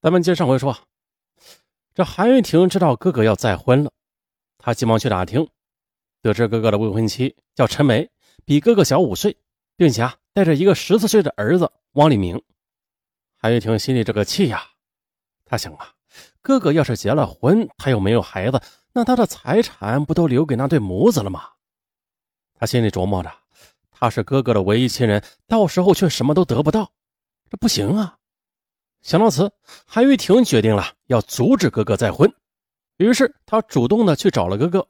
咱们接上回说，这韩玉婷知道哥哥要再婚了，她急忙去打听，得知哥哥的未婚妻叫陈梅，比哥哥小五岁，并且啊带着一个十四岁的儿子汪立明。韩玉婷心里这个气呀，她想啊，哥哥要是结了婚，他又没有孩子，那他的财产不都留给那对母子了吗？她心里琢磨着，他是哥哥的唯一亲人，到时候却什么都得不到，这不行啊！想到此，韩玉婷决定了要阻止哥哥再婚，于是她主动的去找了哥哥，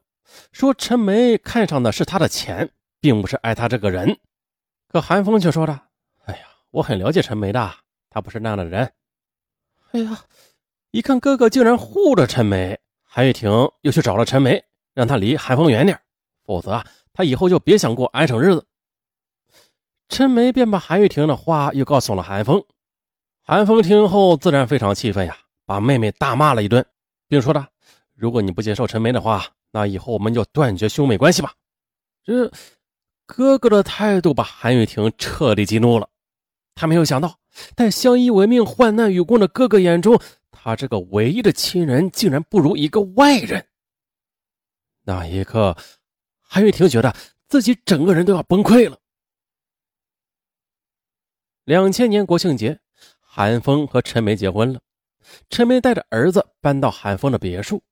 说陈梅看上的是他的钱，并不是爱他这个人。可韩风却说着：“哎呀，我很了解陈梅的。”他不是那样的人。哎呀，一看哥哥竟然护着陈梅，韩玉婷又去找了陈梅，让他离韩风远点，否则啊，他以后就别想过安生日子。陈梅便把韩玉婷的话又告诉了韩风。韩风听后自然非常气愤呀，把妹妹大骂了一顿，并说道：“如果你不接受陈梅的话，那以后我们就断绝兄妹关系吧。”这哥哥的态度把韩雨婷彻底激怒了。他没有想到，在相依为命、患难与共的哥哥眼中，他这个唯一的亲人竟然不如一个外人。那一刻，韩雨婷觉得自己整个人都要崩溃了。两千年国庆节，韩风和陈梅结婚了，陈梅带着儿子搬到韩风的别墅。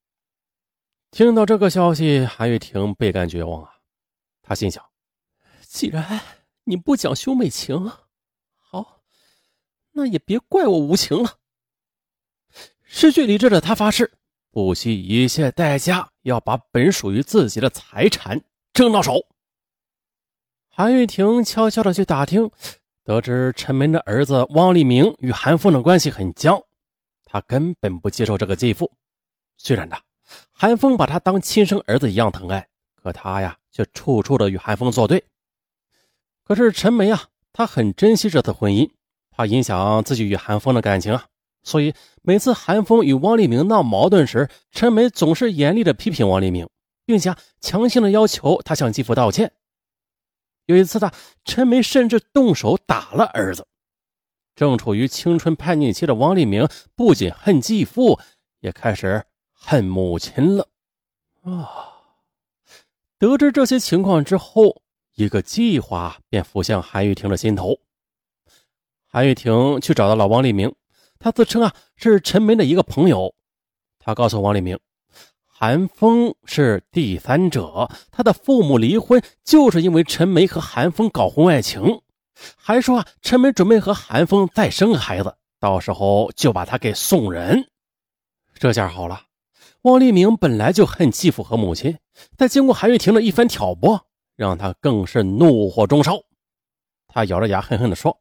听到这个消息，韩玉婷倍感绝望啊！她心想：既然你不讲兄妹情，好那也别怪我无情了。失去理智的她发誓，不惜一切代价要把本属于自己的财产争到手。韩玉婷悄悄的去打听，得知陈梅的儿子汪立明与韩凤的关系很僵，他根本不接受这个继父。虽然呢，韩凤把他当亲生儿子一样疼爱，可他呀却处处的与韩凤作对。可是陈梅啊，她很珍惜这次婚姻。怕影响自己与韩风的感情啊，所以每次韩风与汪立明闹矛盾时，陈梅总是严厉的批评汪立明，并且强行的要求他向继父道歉。有一次，他陈梅甚至动手打了儿子。正处于青春叛逆期的汪立明不仅恨继父，也开始恨母亲了。啊！得知这些情况之后，一个计划便浮向韩玉婷的心头。韩玉婷去找到了王立明，他自称啊是陈梅的一个朋友。他告诉王立明，韩风是第三者，他的父母离婚就是因为陈梅和韩风搞婚外情，还说啊陈梅准备和韩风再生个孩子，到时候就把他给送人。这下好了，汪立明本来就恨继父和母亲，再经过韩玉婷的一番挑拨，让他更是怒火中烧。他咬着牙恨恨地说。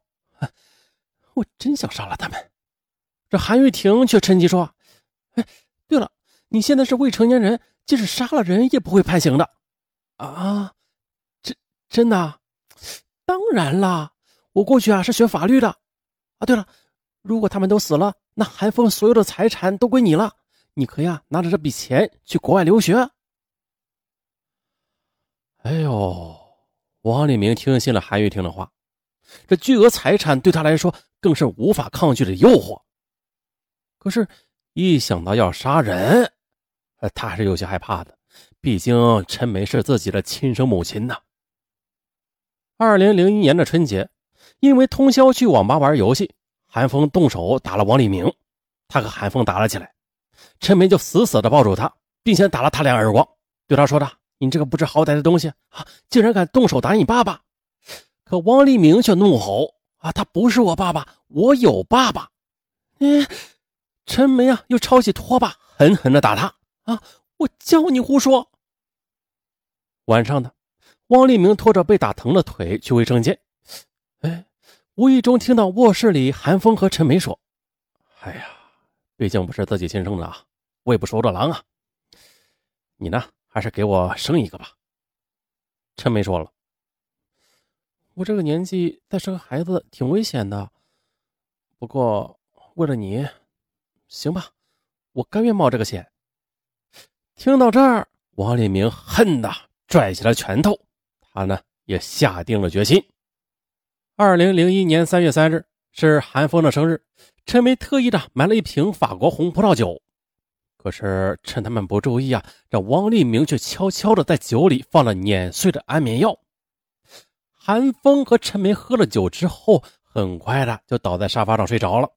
我真想杀了他们，这韩玉婷却趁机说：“哎，对了，你现在是未成年人，即使杀了人也不会判刑的。”啊，真真的？当然啦，我过去啊是学法律的。啊，对了，如果他们都死了，那韩风所有的财产都归你了，你可以啊拿着这笔钱去国外留学。哎呦，王立明听信了韩玉婷的话，这巨额财产对他来说。更是无法抗拒的诱惑。可是，一想到要杀人，他还是有些害怕的。毕竟陈梅是自己的亲生母亲呐。二零零一年的春节，因为通宵去网吧玩游戏，韩风动手打了王立明，他和韩风打了起来。陈梅就死死的抱住他，并且打了他两耳光，对他说道：“你这个不知好歹的东西啊，竟然敢动手打你爸爸！”可王立明却怒吼。啊，他不是我爸爸，我有爸爸。嗯，陈梅啊，又抄起拖把，狠狠的打他。啊，我叫你胡说。晚上的，汪立明拖着被打疼的腿去卫生间，哎，无意中听到卧室里韩风和陈梅说：“哎呀，毕竟不是自己亲生的啊，喂不熟的狼啊。你呢，还是给我生一个吧。”陈梅说了。我这个年纪再生个孩子挺危险的，不过为了你，行吧，我甘愿冒这个险。听到这儿，王立明恨的拽起了拳头，他呢也下定了决心。二零零一年三月三日是韩风的生日，陈梅特意的买了一瓶法国红葡萄酒。可是趁他们不注意啊，这王立明却悄悄的在酒里放了碾碎的安眠药。韩风和陈梅喝了酒之后，很快的就倒在沙发上睡着了。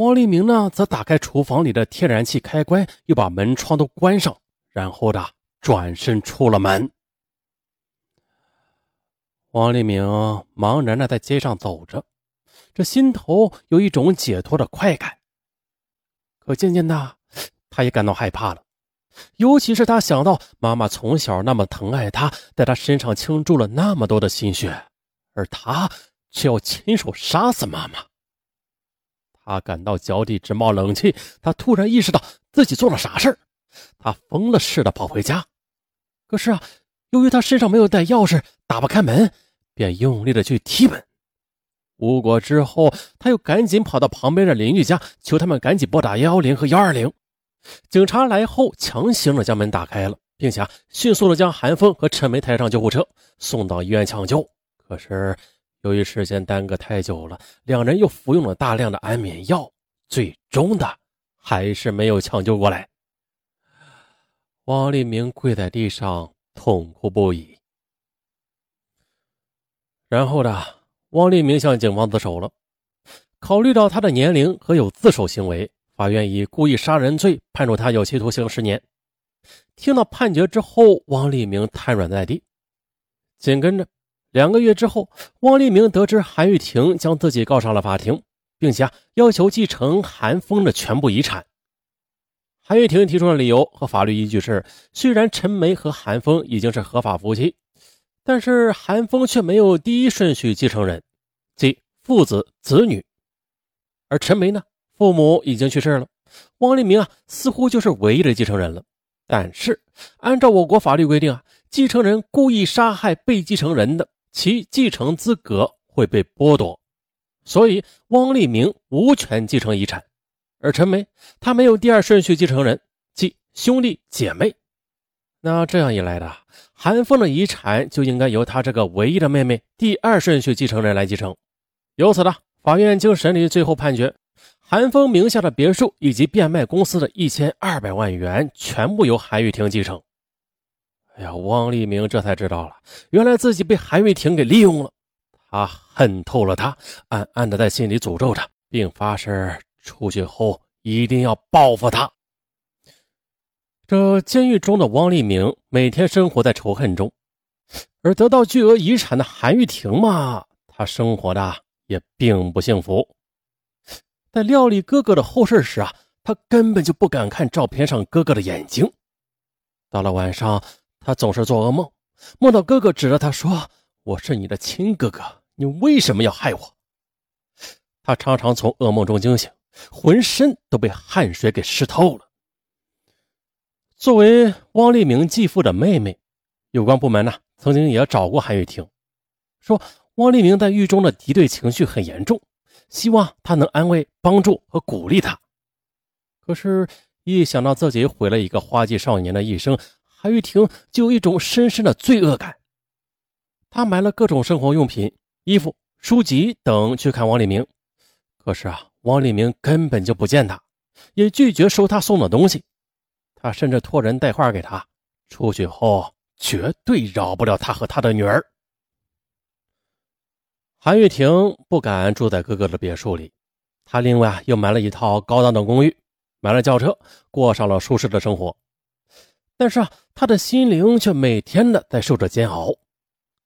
王立明呢，则打开厨房里的天然气开关，又把门窗都关上，然后的转身出了门。王立明茫然的在街上走着，这心头有一种解脱的快感。可渐渐的，他也感到害怕了，尤其是他想到妈妈从小那么疼爱他，在他身上倾注了那么多的心血，而他却要亲手杀死妈妈。他感到脚底直冒冷气，他突然意识到自己做了啥事，他疯了似的跑回家。可是啊，由于他身上没有带钥匙，打不开门，便用力的去踢门。无果之后，他又赶紧跑到旁边的邻居家，求他们赶紧拨打幺幺零和幺二零。警察来后，强行的将门打开了，并且迅速的将韩风和陈梅抬上救护车，送到医院抢救。可是。由于时间耽搁太久了，两人又服用了大量的安眠药，最终的还是没有抢救过来。王立明跪在地上痛哭不已。然后呢，王立明向警方自首了。考虑到他的年龄和有自首行为，法院以故意杀人罪判处他有期徒刑十年。听到判决之后，王立明瘫软在地，紧跟着。两个月之后，汪立明得知韩玉婷将自己告上了法庭，并且要求继承韩风的全部遗产。韩玉婷提出的理由和法律依据是：虽然陈梅和韩风已经是合法夫妻，但是韩风却没有第一顺序继承人，即父子子女，而陈梅呢，父母已经去世了，汪立明啊，似乎就是唯一的继承人了。但是按照我国法律规定啊，继承人故意杀害被继承人的。其继承资格会被剥夺，所以汪立明无权继承遗产，而陈梅她没有第二顺序继承人，即兄弟姐妹。那这样一来的，韩凤的遗产就应该由他这个唯一的妹妹第二顺序继承人来继承。由此呢，法院经审理，最后判决韩凤名下的别墅以及变卖公司的一千二百万元全部由韩玉婷继承。哎呀，汪立明这才知道了，原来自己被韩玉婷给利用了。他恨透了他，暗暗的在心里诅咒着，并发誓出去后一定要报复他。这监狱中的汪立明每天生活在仇恨中，而得到巨额遗产的韩玉婷嘛，他生活的也并不幸福。在料理哥哥的后事时啊，他根本就不敢看照片上哥哥的眼睛。到了晚上。他总是做噩梦，梦到哥哥指着他说：“我是你的亲哥哥，你为什么要害我？”他常常从噩梦中惊醒，浑身都被汗水给湿透了。作为汪立明继父的妹妹，有关部门呢曾经也找过韩玉婷，说汪立明在狱中的敌对情绪很严重，希望他能安慰、帮助和鼓励他。可是，一想到自己毁了一个花季少年的一生，韩玉婷就有一种深深的罪恶感。她买了各种生活用品、衣服、书籍等去看王立明，可是啊，王立明根本就不见他，也拒绝收他送的东西。他甚至托人带话给他，出去后绝对饶不了他和他的女儿。韩玉婷不敢住在哥哥的别墅里，她另外又买了一套高档的公寓，买了轿车，过上了舒适的生活。但是啊，他的心灵却每天的在受着煎熬。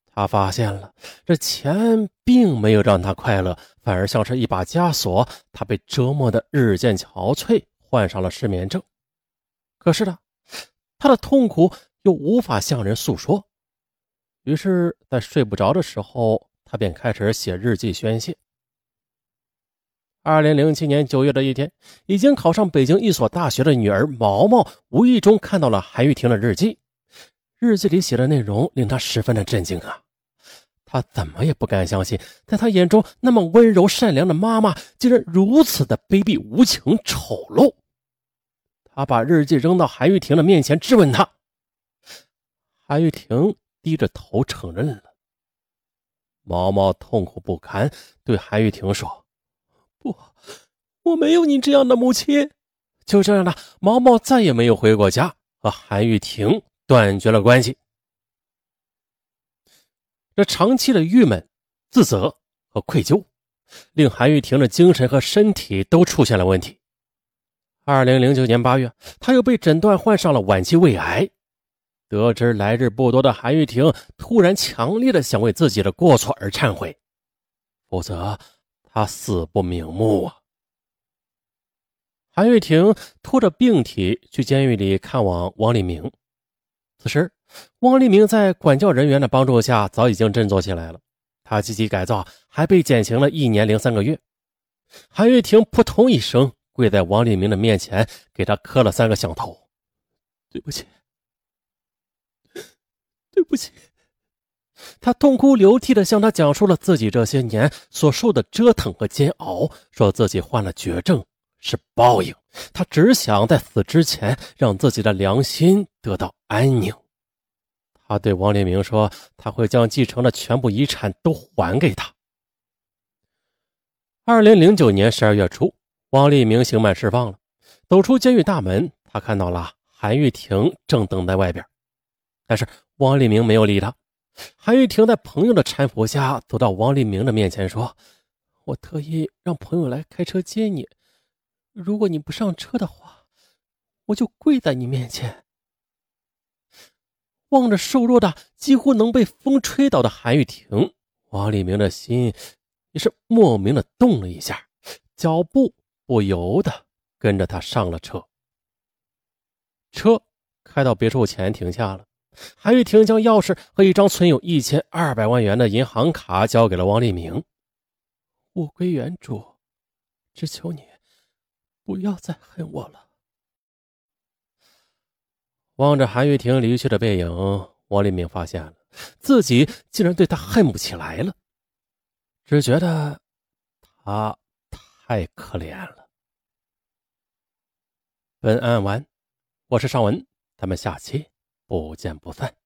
他发现了，这钱并没有让他快乐，反而像是一把枷锁。他被折磨的日渐憔悴，患上了失眠症。可是呢，他的痛苦又无法向人诉说。于是，在睡不着的时候，他便开始写日记宣泄。二零零七年九月的一天，已经考上北京一所大学的女儿毛毛，无意中看到了韩玉婷的日记。日记里写的内容令她十分的震惊啊！她怎么也不敢相信，在她眼中那么温柔善良的妈妈，竟然如此的卑鄙无情、丑陋。她把日记扔到韩玉婷的面前，质问她。韩玉婷低着头承认了。毛毛痛苦不堪，对韩玉婷说。不，我没有你这样的母亲。就这样的，毛毛再也没有回过家，和韩玉婷断绝了关系。这长期的郁闷、自责和愧疚，令韩玉婷的精神和身体都出现了问题。二零零九年八月，她又被诊断患上了晚期胃癌。得知来日不多的韩玉婷，突然强烈的想为自己的过错而忏悔，否则他死不瞑目啊！韩玉婷拖着病体去监狱里看望王立明。此时，王立明在管教人员的帮助下，早已经振作起来了。他积极改造，还被减刑了一年零三个月。韩玉婷扑通一声跪在王立明的面前，给他磕了三个响头：“对不起，对不起。”他痛哭流涕地向他讲述了自己这些年所受的折腾和煎熬，说自己患了绝症。是报应，他只想在死之前让自己的良心得到安宁。他对王立明说：“他会将继承的全部遗产都还给他。”二零零九年十二月初，王立明刑满释放了，走出监狱大门，他看到了韩玉婷正等在外边，但是王立明没有理他。韩玉婷在朋友的搀扶下走到王立明的面前，说：“我特意让朋友来开车接你。”如果你不上车的话，我就跪在你面前。望着瘦弱的、几乎能被风吹倒的韩玉婷，王立明的心也是莫名的动了一下，脚步不由得跟着他上了车。车开到别墅前停下了，韩玉婷将钥匙和一张存有一千二百万元的银行卡交给了王立明。物归原主，只求你。不要再恨我了。望着韩玉婷离去的背影，王立明发现了自己竟然对她恨不起来了，只觉得她太可怜了。本案完，我是尚文，咱们下期不见不散。